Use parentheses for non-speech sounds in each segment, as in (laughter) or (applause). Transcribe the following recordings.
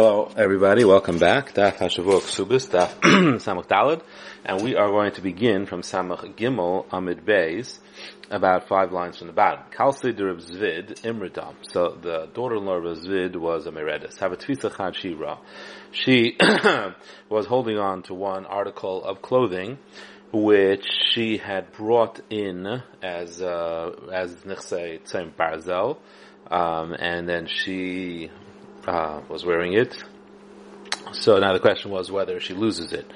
Hello, everybody. Welcome back. Daf Hashavua Ksubis, Daf (clears throat) Samach Dalad, and we are going to begin from Samach Gimel Amid Beis, about five lines from the bottom. Kalsi der Zvid Imradam. So the daughter-in-law of Zvid was a Meredis. Havatvisa Chad Shira. She (clears throat) was holding on to one article of clothing which she had brought in as uh, as Nichse Tzem Barzel, um, and then she uh, was wearing it. So now the question was whether she loses it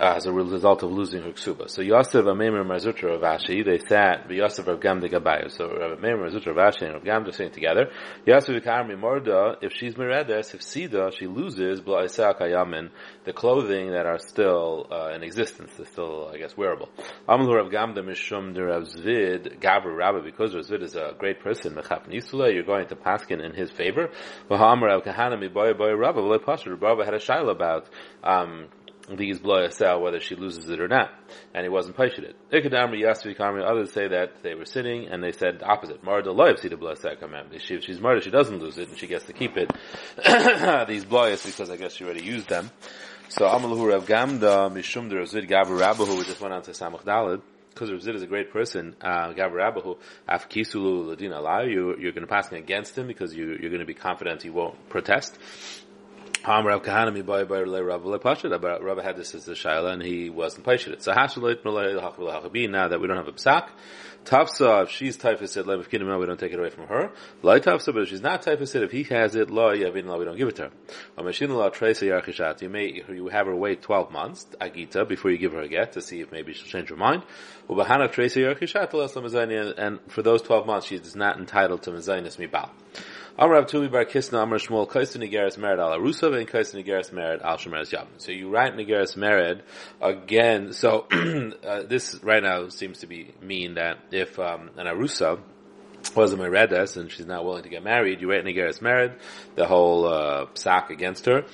as a result of losing her ksuba. So Yosef Amemer Marzutra Ravashi, they sat Yosef Rav Gamda Gabayu. So Amemer Marzutra Ravashi and Rav Gamda sitting together. Yosef Ikarmi Morda, if she's Meredes, if Sida, she loses Bla Kayamin, the clothing that are still uh, in existence, they're still, I guess, wearable. Amlu Rav Gamda Mishum Rav Zvid, Gabra Rabba, because Rav Zvid is a great person, Mechap Nisula, you're going to Paskin in his favor. Vaham Rav Kahana Miboy Boy Pasha, Rabba had a shaila about, um, these blow sell whether she loses it or not, and he wasn't patient it. Ikadamri others say that they were sitting and they said the opposite. Marda see the blow command. If she's murdered, she doesn't lose it and she gets to keep it. (coughs) these bloyas because I guess she already used them. So Amalahu Rav Gamda Mishum Rav Zid Gabu Rabahu, we just went on to Samach Dalid because Rav is a great person, uh, Gavrabahu, Afkisulu Ladina Lai, you, you're going to pass against him because you, you're going to be confident he won't protest. Rav. Rav had this as a shaila and he wasn't. So Hashalit Malay Hachabin. Now that we don't have a psak, Tafsa if she's typhus said Kinema we don't take it away from her. Lai Tafsa but if she's not typhus if he has it we don't give it to her. You may you have her wait twelve months Agita before you give her a get to see if maybe she'll change her mind. And for those twelve months she is not entitled to Mezainis Mibal. Amar Tuli Bar Kisna Amar Shmuel Kaisin Nigeris Al Arusav and Kaisin Nigeris Mered Al Shemeres Yavim. So you write Nigeris Mered again. So (clears throat) uh, this right now seems to be mean that if um, an Arusa was a Meredes and she's not willing to get married, you write Nigeris Mered, the whole uh, sack against her.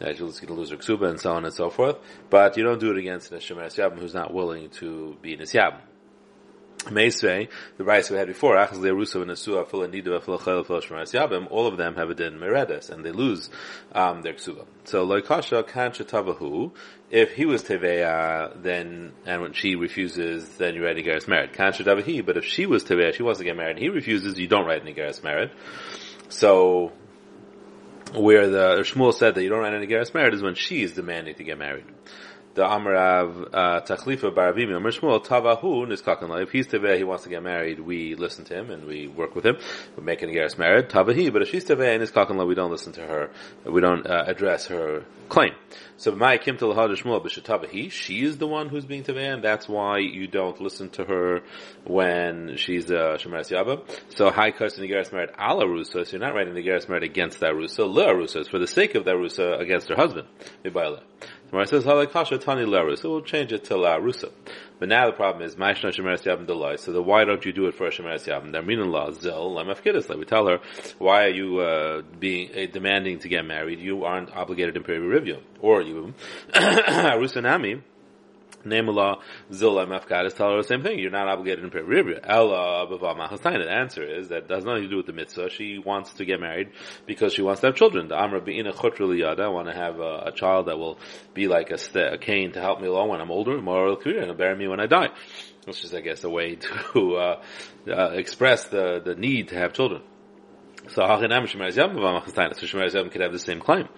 Uh, she's going to lose her ksuba and so on and so forth. But you don't do it against a Shemeres Yavim who's not willing to be Nisyabim. Meisvei, the rights we had before, Achaz Lerusa and Asua, Fula Nida, Fula Chel, Fula Shemaras Yabim, all of them have a din Meredes, and they lose, um, their Ksuba. So, Loikasha, Tavahu, if he was Teveya, then, and when she refuses, then you write Nigeris married. Kan Tavahi, but if she was Teveya, she wants to get married, and he refuses, you don't write Nigeris married. So, where the Shmuel said that you don't write Nigeris married is when she is demanding to get married the Amrav uh, Tachlifa Baravimi Amr Shmuel Tavahu Niskakan If he's Teveh, he wants to get married, we listen to him and we work with him. We make an Geras married. Tavahi, but if she's Teveh and Niskakan we don't listen to her. We don't uh, address her claim. So my Kim Shmuel B'Shetavahi, she is the one who's being Teveh, and that's why you don't listen to her when she's a uh, Shemaras Yabba. So Kus and Geras married Ala Rusa, so you're not writing the Geras married against that Rusa. Le Rusa for the sake of that Rusa against her husband. Gemara says halakasha tani lerus. So we'll change it to la rusa. But now the problem is ma'ishna shemeres yavim delay. So the why don't you do it for a shemeres yavim? They're meaning law zil lemafkidus. We tell her, why are you uh, being uh, demanding to get married? You aren't obligated in pru u'rvia, or you (coughs) rusa nami. Namela Zilla Mefkadis tell her the same thing. You're not obligated in Peribria. Ella Bava Mahasaina. The answer is that does nothing to do with the mitzvah. She wants to get married because she wants to have children. The Amra Be'ina Chotrili I want to have a, a, child that will be like a, a cane to help me along when I'm older, moral career, and bury me when I die. Which is, I guess, a way (laughs) to uh, uh, express the, the need to have children. So Hachinam Shemeres Yavim V'Amachastainas. So Shemeres Yavim could have the same claim.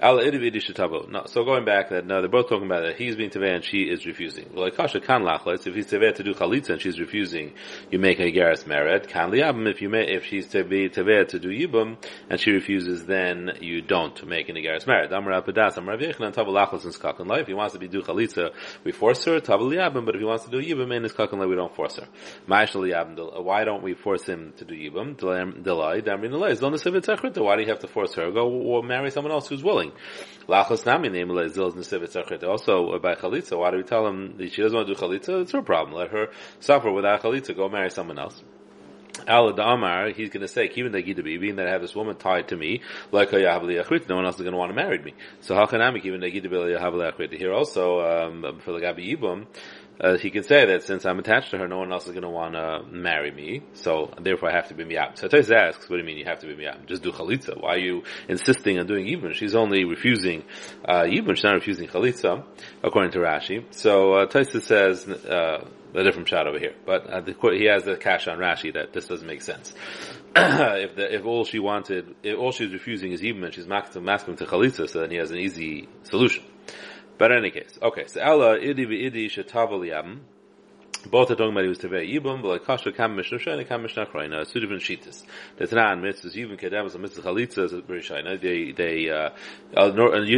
Al. No, so going back that, no, they're both talking about that he's being Teveh and she is refusing. Like Kasha Kan Lachletz, if he's Teveh to do Chalitza and she's refusing, you make a Geras Mered. Kan Liyabim, if you may, if she's Teveh to do Yibum and she refuses, then you don't make an Geras Mered. Amar Apadas, Amar Avichnan, Tavu Lachletz in Skakan. If he wants to be do Chalitza, we force her, Tavu Liyabim, but if he wants to do Yibum in his Skakan we don't force her. Why don't we force him to do Yibum? Delay, Damrin Is why do you have to force her? Go or marry someone else who's willing. Lachos nami Also uh, by chalitza. Why do we tell him that she doesn't want to do chalitza? It's her problem. Let her suffer without chalitza. Go marry someone else. Al Damar, he's going to say, even the Gidabi, being that I have this woman tied to me, like Yahavli no one else is going to want to marry me. So Hachanamik, even the Gidabi Yahavli. Here also, um, for the Gabi Yibum, uh, he can say that since I'm attached to her, no one else is going to want to marry me, so therefore I have to be miyab. So Tais asks, what do you mean you have to be miyab? Just do chalitza. Why are you insisting on doing yibum? She's only refusing uh, she's not refusing chalitza, according to Rashi. So uh, Tais says, uh, a different shot over here. But uh, the, he has the cash on Rashi that this doesn't make sense. (clears throat) if the, if all she wanted, if all she's refusing is yibum and she's masking to chalitza, so then he has an easy solution. But in any case, okay. So Ella idi v'idi shetavel yam. Both are talking about he was tevei yibum, but like kasha kam mishnah shayna kam mishnah kroina. It's two different shitas. The Tanan mitzvahs yibum kedem as a mitzvah chalitza is very shayna. They they uh,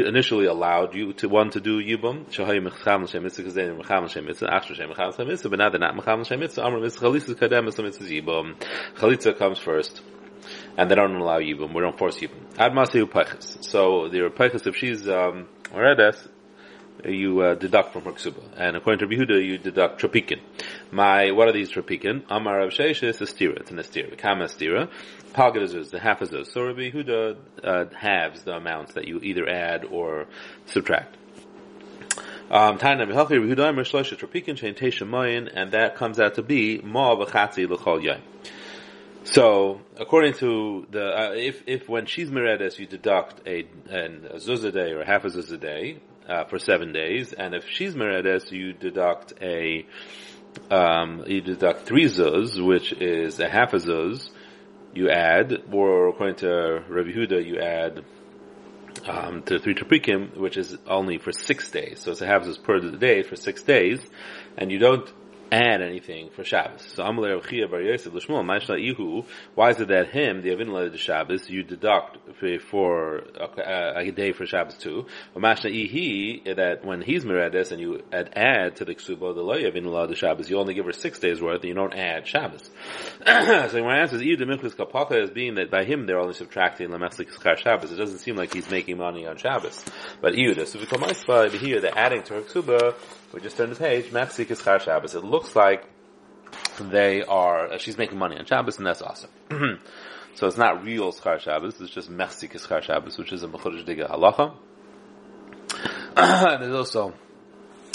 initially allowed you to one to do yibum shahay mecham l'shem mitzvah because they mecham l'shem mitzvah achshar shem mecham l'shem mitzvah, but now they're not mecham l'shem mitzvah. Amr mitzvah chalitza kedem as a mitzvah yibum. Chalitza comes first and they don't allow yibum. We don't force yibum. Ad masehu peiches. So the peiches, if she's um, redes, you uh, deduct from her ksuba. And according to Yehuda, you deduct tropikin. My, what are these tropikin? Amar Rav Shesha is a stira. It's an astira. Kama stira. Palgad is the half of those. So Rabbi Yehuda uh, halves the amounts that you either add or subtract. Um, and that comes out to be ma v'chatzi l'chol yain. So, according to the, uh, if, if when she's meredes, you deduct a, an, a zuz a day or half a zuz a day, uh, for seven days, and if she's meredes, you deduct a, um, you deduct three zuz, which is a half a zuz, you add, or according to Rabbi Huda, you add, um, to three tripikim, which is only for six days. So it's a half zuz per day for six days, and you don't add anything for Shabbos. So Amalei Rechia Bar Yosef L'Shmuel Ma'ishna Ihu. Why is it that him the Avin the Shabbos you deduct for a, uh, a, day for Shabbos too? But Ma'ishna Ihi that when he's Meredes and you add, add to the Ksubo the Loy Avin the Shabbos you only give her six days worth and you don't add Shabbos. (clears throat) so my answer is either Minchus Kapaka is being that by him they're only subtracting the Meslik Shabbos. It doesn't seem like he's making money on Shabbos. But so we come here they're adding to her Ksuba we just turn the page, Machzik is Char Shabbos. It looks like they are, uh, she's making money on Shabbos, and that's awesome. (clears throat) so it's not real Schar Shabbos, it's just Mechzik is Shabbos, which is a Mechudesh Diga Halacha. (clears throat) and there's also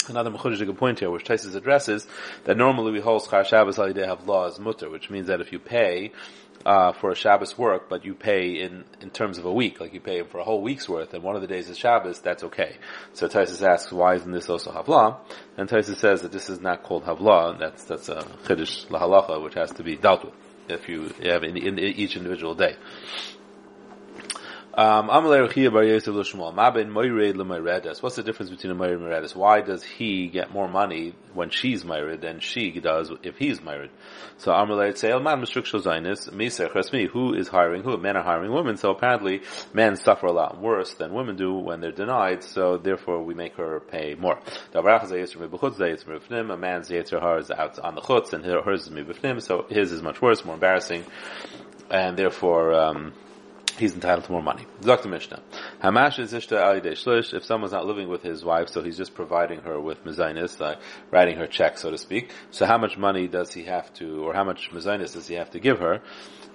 another Mechudesh point here, which Taisus addresses, that normally we hold Schar Shabbos they have law as mutter, which means that if you pay uh, for a Shabbos work, but you pay in, in terms of a week, like you pay him for a whole week's worth, and one of the days is Shabbos, that's okay. So Taisus asks, why isn't this also Havlah? And Taisus says that this is not called Havlah, that's, that's a Chiddush Lahalacha, which has to be dealt with if you have in, in each individual day. Um, What's the difference between a Moired and Meredis? Why does he get more money when she's married than she does if he's married? So Amalei say, man Misa who is hiring who? Men are hiring women, so apparently men suffer a lot worse than women do when they're denied, so therefore we make her pay more. A man's Yetzer is out on the chutz and hers is mibifnim, so his is much worse, more embarrassing, and therefore, um, he's entitled to more money. Dr. Mishnah. Hamash is ishta alidei shlish. If someone's not living with his wife, so he's just providing her with mezainis, uh, writing her check, so to speak. So how much money does he have to, or how much mezainis does he have to give her?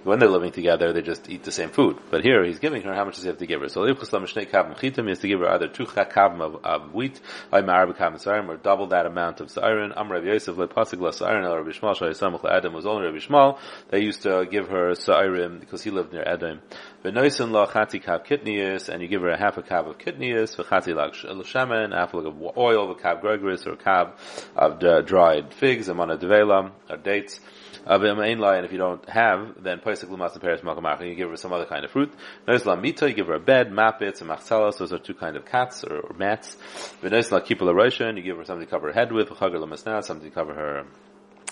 when they're living together, they just eat the same food. But here, he's giving her, how much does he have to give her? So, he has to give her either two kavim of, of wheat, or double that amount of sa'irin. Am Rabbi Yosef lepasig la sa'irin, el Rabbi samach Adam was only Rabbi Shmuel. They used to give her sa'irim because he lived near Edom. V'noisen la chati kav kitnius, and you give her a half a kav of kitnius, v'chati la shemen, half a look of oil, v'kav gregoris, or a kav of dried figs, amana devela, or dates. Uh, of And if you don't have, then Paisik Lumas and Paris Makamach, you give her some other kind of fruit. Noisla Mita, you give her a bed, mapits, and machsalas, those are two kind of cats or, or mats. V'noisla Kipula Roshan, you give her something to cover her head with, Chagar Lamasna, something to cover her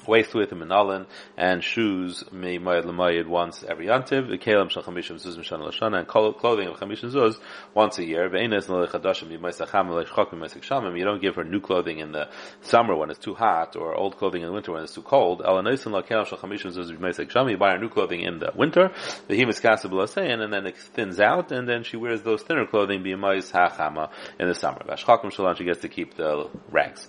waist width and manalin, and shoes may mayad l'mayad once every yantiv, v'kelim shal chamishim zuz mishan l'shana, and clothing of chamishim zuz once a year. V'eines n'lech hadashim y'maisacham l'chok y'maisach shamim. You don't give her new clothing in the summer when it's too hot, or old clothing in the winter when it's too cold. El anoisin l'kelim shal chamishim zuz y'maisach shamim. You buy her new clothing in the winter. V'him is kasab and then it thins out, and then she wears those thinner clothing b'yamais ha'chama in the summer. V'ashchakim shalon, she gets to keep the rags.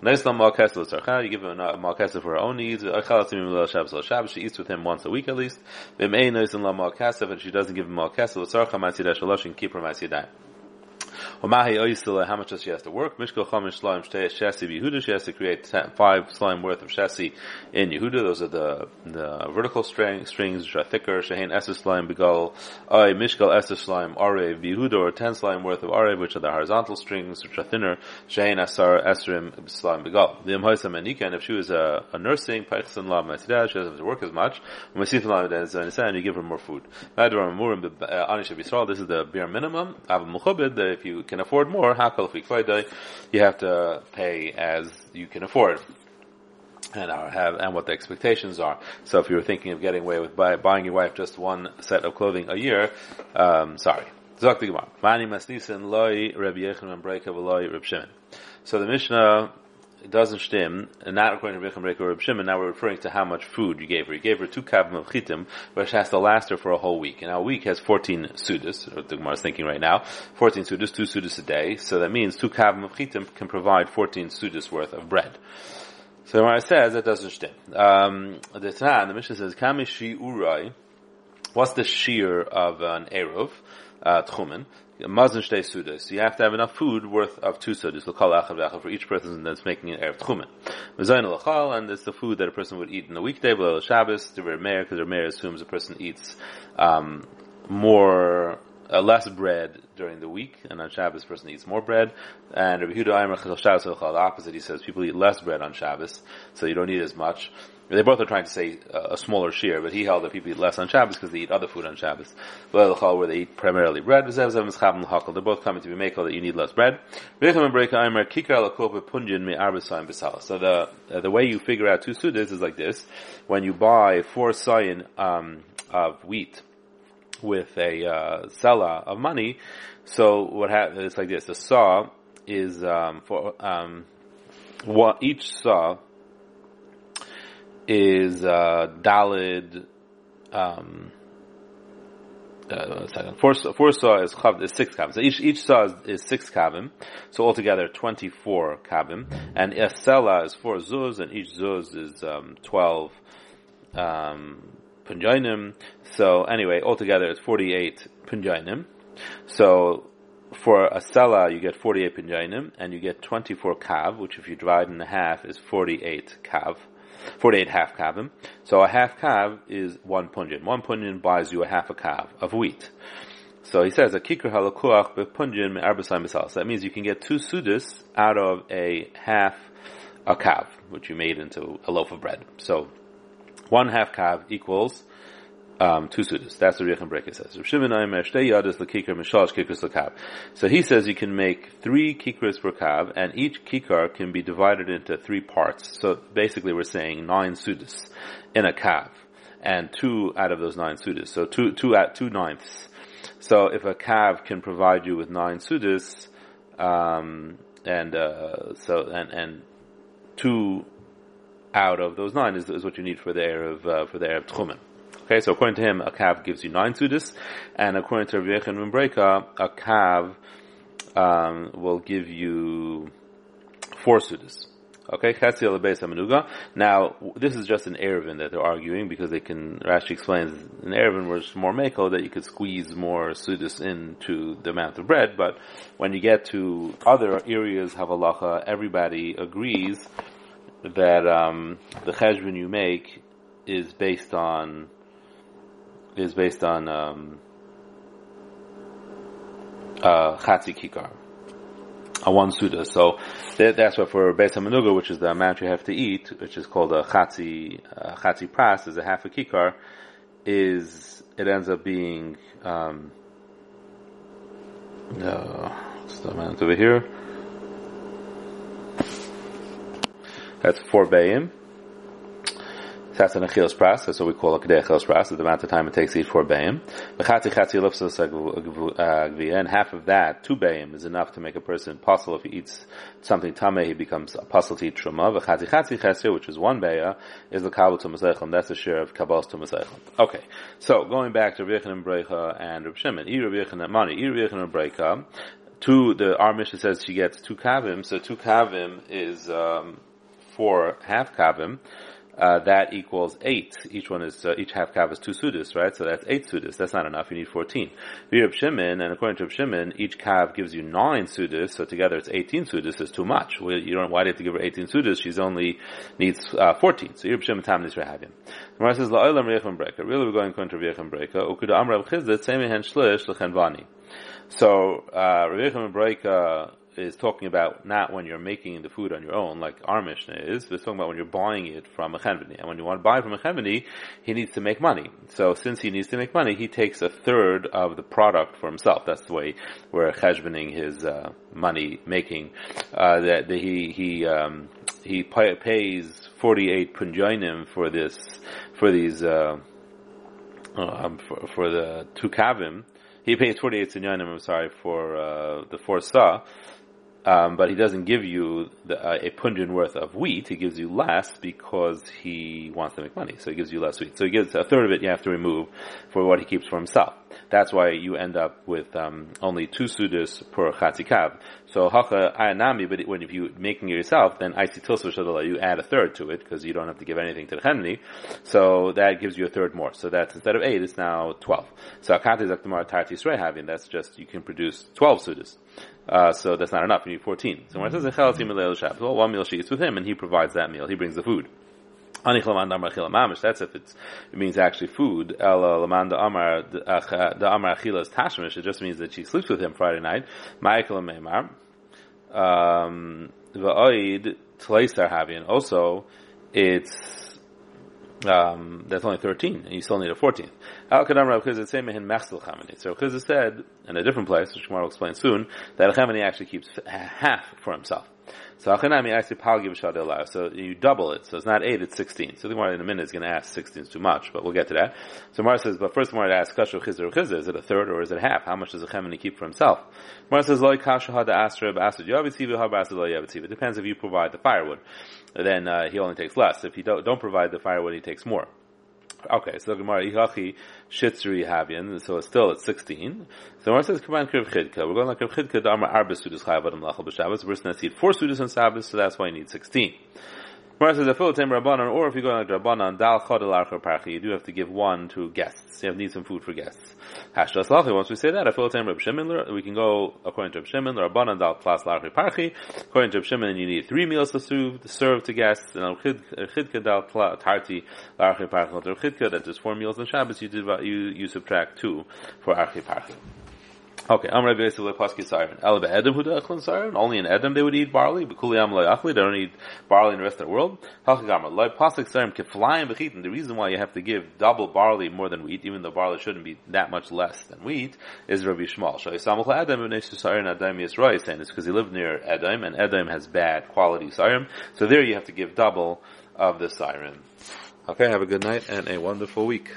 Nice You give him a malkesa for own needs. She eats with him once a week at least. And she doesn't give him malkesa. She can keep her masidai. How much does she have to work? Mishkal chamish slime shesi Yehuda. She has to create ten, five slime worth of shesi in Yehuda. Those are the the vertical string, strings which are thicker. Shehain eses slime begal. Oy mishkal eses slime arev Yehuda, or ten slime worth of arev, which are the horizontal strings which are thinner. Shehain asar esrim slime begal. The imhoisam anika, and if she was a, a nursing, peichsan lam she doesn't have to work as much. And you give her more food. Uh, this is the bare minimum. If you can afford more, you have to pay as you can afford and our have and what the expectations are. So if you were thinking of getting away with buy, buying your wife just one set of clothing a year, um, sorry. So the Mishnah it doesn't stem, and not according to Recham Reiko or Shimon, now we're referring to how much food you gave her. You gave her two kavim of chitim, which has to last her for a whole week. And a week has 14 sudas, the Gemara is thinking right now, 14 sudas, two sudas a day, so that means two kavim of chitim can provide 14 sudas worth of bread. So the Gemara says that doesn't stem. Um, the Tan, the Mishnah says, Kamishi Urai, what's the shear of an Eruv, uh, tchumen? Mazin shtei sudas. You have to have enough food worth of two sudas. L'kal echad for each person that's making an erev tchumen. Mezayin l'chal, and it's the food that a person would eat in a weekday, but Shabbos, the Meir, because the Meir assumes a person eats, um, more, uh, less bread during the week, and on Shabbos, person eats more bread. And Rabbi Huda Aimer Shabbos the opposite. He says people eat less bread on Shabbos, so you don't eat as much. They both are trying to say a smaller share, but he held that people eat less on Shabbos because they eat other food on Shabbos. Where they eat primarily bread. They're both coming to be makel that you need less bread. So the uh, the way you figure out two sudas is like this: when you buy four sayin um, of wheat with a uh, sella of money, so what happens? It's like this: the saw is um, for um, what each saw is uh, Dalid. Um, uh, second. Four, four saw is, chav, is six kavim. So each, each saw is, is six kavim. So altogether 24 kavim. And a Esela is four zuz, and each zuz is, um, 12, um, punjainim. So anyway, altogether it's 48 punjainim. So for a sela, you get 48 punjainim, and you get 24 kav, which if you divide in half is 48 kav. 48 half kavim. So a half kav is one punjin. One punjin buys you a half a kav of wheat. So he says a kikr halakuach bepunjin me'arbasai misal. So that means you can get two sudas out of a half a kav, which you made into a loaf of bread. So one half kav equals um, two sudas. That's what Rechem Breka says. So he says you can make three kikras per kav, and each kikar can be divided into three parts. So basically we're saying nine sudas in a kav, and two out of those nine sudas. So two, two at two ninths. So if a kav can provide you with nine sudas, um, and, uh, so, and, and two out of those nine is, is what you need for the air of, uh, for the air of tchumen. Okay, so according to him, a kav gives you nine sudas, and according to Rabbi Yechon Breka, a kav um, will give you four sudas. Okay, Now, this is just an Erevin that they're arguing because they can, Rashi explains, an Erevin was more Mako that you could squeeze more Sudas into the amount of bread, but when you get to other areas of halacha, everybody agrees that um, the cheshbon you make is based on is based on um, uh, Kikar, a one Suda. So that, that's what for Beis HaMenuga, which is the amount you have to eat, which is called a Chatzi, uh, Chatzi Pras, is a half a Kikar, is, it ends up being, um, uh, what's the amount over here? That's four bayim. That's an achilas pras. That's what we call a kedei achilas pras. The amount of time it takes eat four bayim. B'chati chatzi uh, and half of that, two bayim, is enough to make a person pasul. If he eats something tameh, he becomes pasul to eat truma. B'chati chatzi chesed, which is one bayah, is the kabel to and That's the share of kabbalah to masechon. Okay, so going back to Rabbi and Brecha and Rabbi Shimon, I Rabbi and Mani, I Rabbi and Brecha. Two, the our mission says she gets two kavim, so two kavim is um, four half kavim uh, that equals eight. Each one is uh, each half kav is two sudas, right? So that's eight sudas. That's not enough. You need fourteen. Reb Shimon, and according to Reb Shimon, each kav gives you nine sudas. So together it's eighteen sudas. Is too much. Well, you don't. Why do you have to give her eighteen sudas? She's only needs uh, fourteen. So Reb Shimon tam nisrahavim. Gemara says la'olam reichem breaker. Really, we're going according to reichem breaker. Ukuda amrav chizdet semihen shlish lechenvani. So uh, reichem breaker is talking about not when you're making the food on your own, like our Mishnah is, but it's talking about when you're buying it from a chenveni. And when you want to buy from a chenveni, he needs to make money. So since he needs to make money, he takes a third of the product for himself. That's the way we're cheshbening his uh, money making. Uh, that, that he he um, he pay, pays forty eight punjoinim for this for these uh, um, for, for the two kavim. He pays 48 sinyanim, I'm sorry, for uh, the four sa, um, but he doesn't give you the, uh, a punjin worth of wheat. He gives you less because he wants to make money. So he gives you less wheat. So he gives a third of it you have to remove for what he keeps for himself. That's why you end up with um, only two sudas per chatzikav. So hacha ayanami, but when if you making it yourself, then isi tilsa you add a third to it because you don't have to give anything to the chemni. So that gives you a third more. So that's instead of eight, it's now twelve. So akati zaktamar tarti having that's just you can produce twelve sudas. Uh, so that's not enough. You need 14. So when it says Shabbos, well, one meal she eats with him, and he provides that meal. He brings the food. That's if it's, it means actually food. The Amar Achilas Tashmish. It just means that she sleeps with him Friday night. Um. Also, it's um, that's only 13, and you still need a 14th. Al Kadam Rav Chizit say mehin mechsel chamani. So Chizit said, in a different place, which Gemara will explain soon, that a actually keeps half for himself. So Achanami actually palgi b'shad So you double it. So it's not eight, it's sixteen. So the Gemara in a minute is going to ask sixteen is too much, but we'll get to that. So Mara says, but first Gemara asks kasher chizr chizr. Is it a third or is it half? How much does a chemini keep for himself? Mara says loy kasher had asra b'asad yavetziva ha b'asad loy yavetziva. It depends if you provide the firewood. Then uh, he only takes less. If you don't, don't provide the firewood, he takes more. Okay, so Gemara Ihachi Shitzri Havian, so it's still at 16. So Gemara says, on, Kriv Chidka. We're going like Kriv Chidka, Dharma Arba Sudas Chayav Adam Lachal B'Shabbos. The person has to eat four Sudas on Shabbos, so that's why you need 16. Gemara says, full time rabbanon," or if you go like rabbanon, dal chodel archer parchi, you do have to give one to guests. You have need some food for guests. Hashtas lachi. Once we say that, afil tem rab shimon, we can go according to rab shimon, rabbanon dal plus larcher parchi. According to rab shimon, you need three meals to serve, to serve to guests, and chidka dal tarti larcher parchi. Chidka, that is four meals on Shabbos. You did you you subtract two for archi parchi. Okay, I'm Rabbi Yosef Lepaski Siren. Ela be'edem hu de'echlin Siren. Only in Edom they would eat barley. B'kuli am lo'achli. They don't eat barley in the rest of the world. Halchagamar. Lo'i pasik Siren keflayim b'chitin. The reason why you have to give double barley more than wheat, even though barley shouldn't be that much less than wheat, is Rabbi Shmuel. Shoi samach Edom v'nesu Siren Adam Yisroi. Saying it's because he lived near Edom, and Edom has bad quality Siren. So there you have to give double of the Siren. Okay, have a good night and a wonderful week.